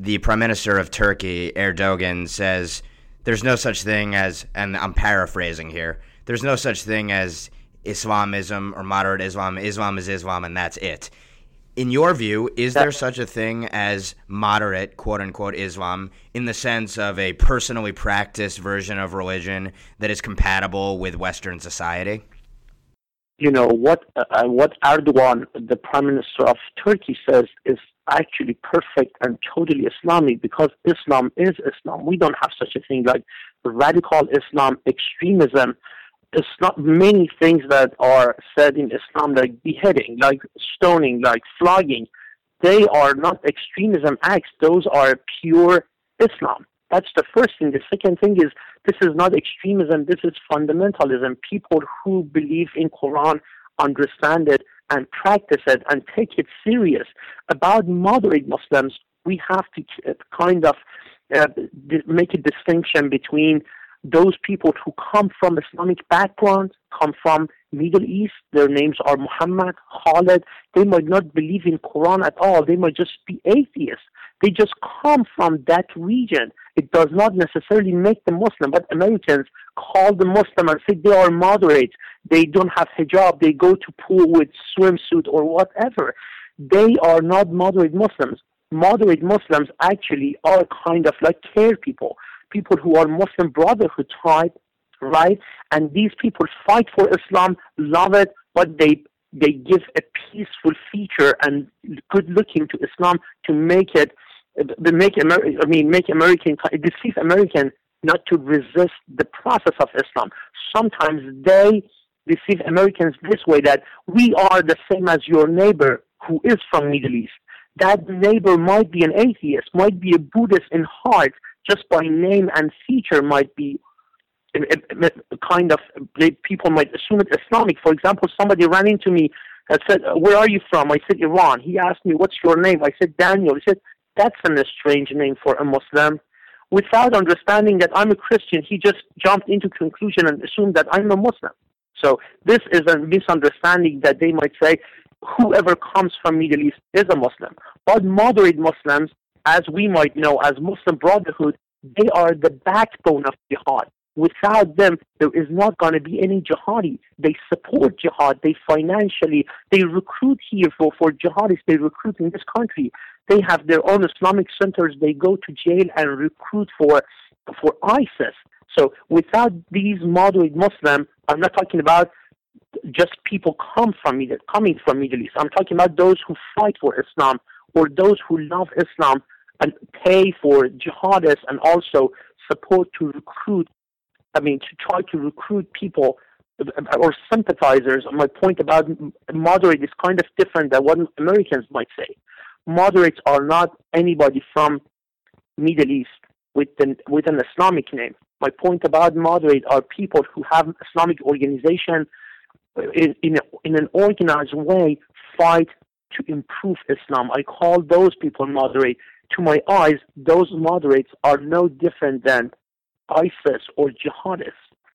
the prime minister of Turkey, Erdogan, says there's no such thing as, and I'm paraphrasing here, there's no such thing as Islamism or moderate Islam. Islam is Islam, and that's it. In your view, is there such a thing as moderate, quote unquote, Islam in the sense of a personally practiced version of religion that is compatible with Western society? You know what? Uh, what Erdogan, the prime minister of Turkey, says is actually perfect and totally Islamic because Islam is Islam. We don't have such a thing like radical Islam, extremism. It's not many things that are said in Islam like beheading, like stoning, like flogging. They are not extremism acts. Those are pure Islam. That's the first thing. The second thing is this is not extremism. This is fundamentalism. People who believe in Quran understand it and practice it and take it serious. About moderate Muslims, we have to kind of uh, make a distinction between those people who come from Islamic background, come from Middle East, their names are Muhammad, Khalid, they might not believe in Quran at all. They might just be atheists. They just come from that region. It does not necessarily make them Muslim, but Americans call them Muslim and say they are moderate. They don't have hijab. They go to pool with swimsuit or whatever. They are not moderate Muslims. Moderate Muslims actually are kind of like CAIR people, people who are Muslim Brotherhood type, right? And these people fight for Islam, love it, but they they give a peaceful feature and good looking to Islam to make it make Amer- I mean make American deceive American not to resist the process of Islam. Sometimes they deceive Americans this way that we are the same as your neighbor who is from Middle East. That neighbor might be an atheist, might be a Buddhist in heart, just by name and feature might be a kind of people might assume it's Islamic. For example, somebody ran into me and said, "Where are you from?" I said, "Iran." He asked me, "What's your name?" I said, "Daniel." He said, "That's a strange name for a Muslim." Without understanding that I'm a Christian, he just jumped into conclusion and assumed that I'm a Muslim. So this is a misunderstanding that they might say whoever comes from Middle East is a Muslim. But moderate Muslims, as we might know as Muslim Brotherhood, they are the backbone of jihad. Without them, there is not going to be any jihadi. They support jihad. They financially, they recruit here for, for jihadis. They recruit in this country. They have their own Islamic centers. They go to jail and recruit for, for ISIS. So without these moderate Muslims, I'm not talking about just people come from coming from Middle East. I'm talking about those who fight for Islam or those who love Islam and pay for jihadists and also support to recruit. I mean, to try to recruit people or sympathizers. My point about moderate is kind of different than what Americans might say. Moderates are not anybody from Middle East with an, with an Islamic name. My point about moderate are people who have Islamic organization uh, in, in, in an organized way fight to improve Islam. I call those people moderate. To my eyes, those moderates are no different than ISIS or jihadists.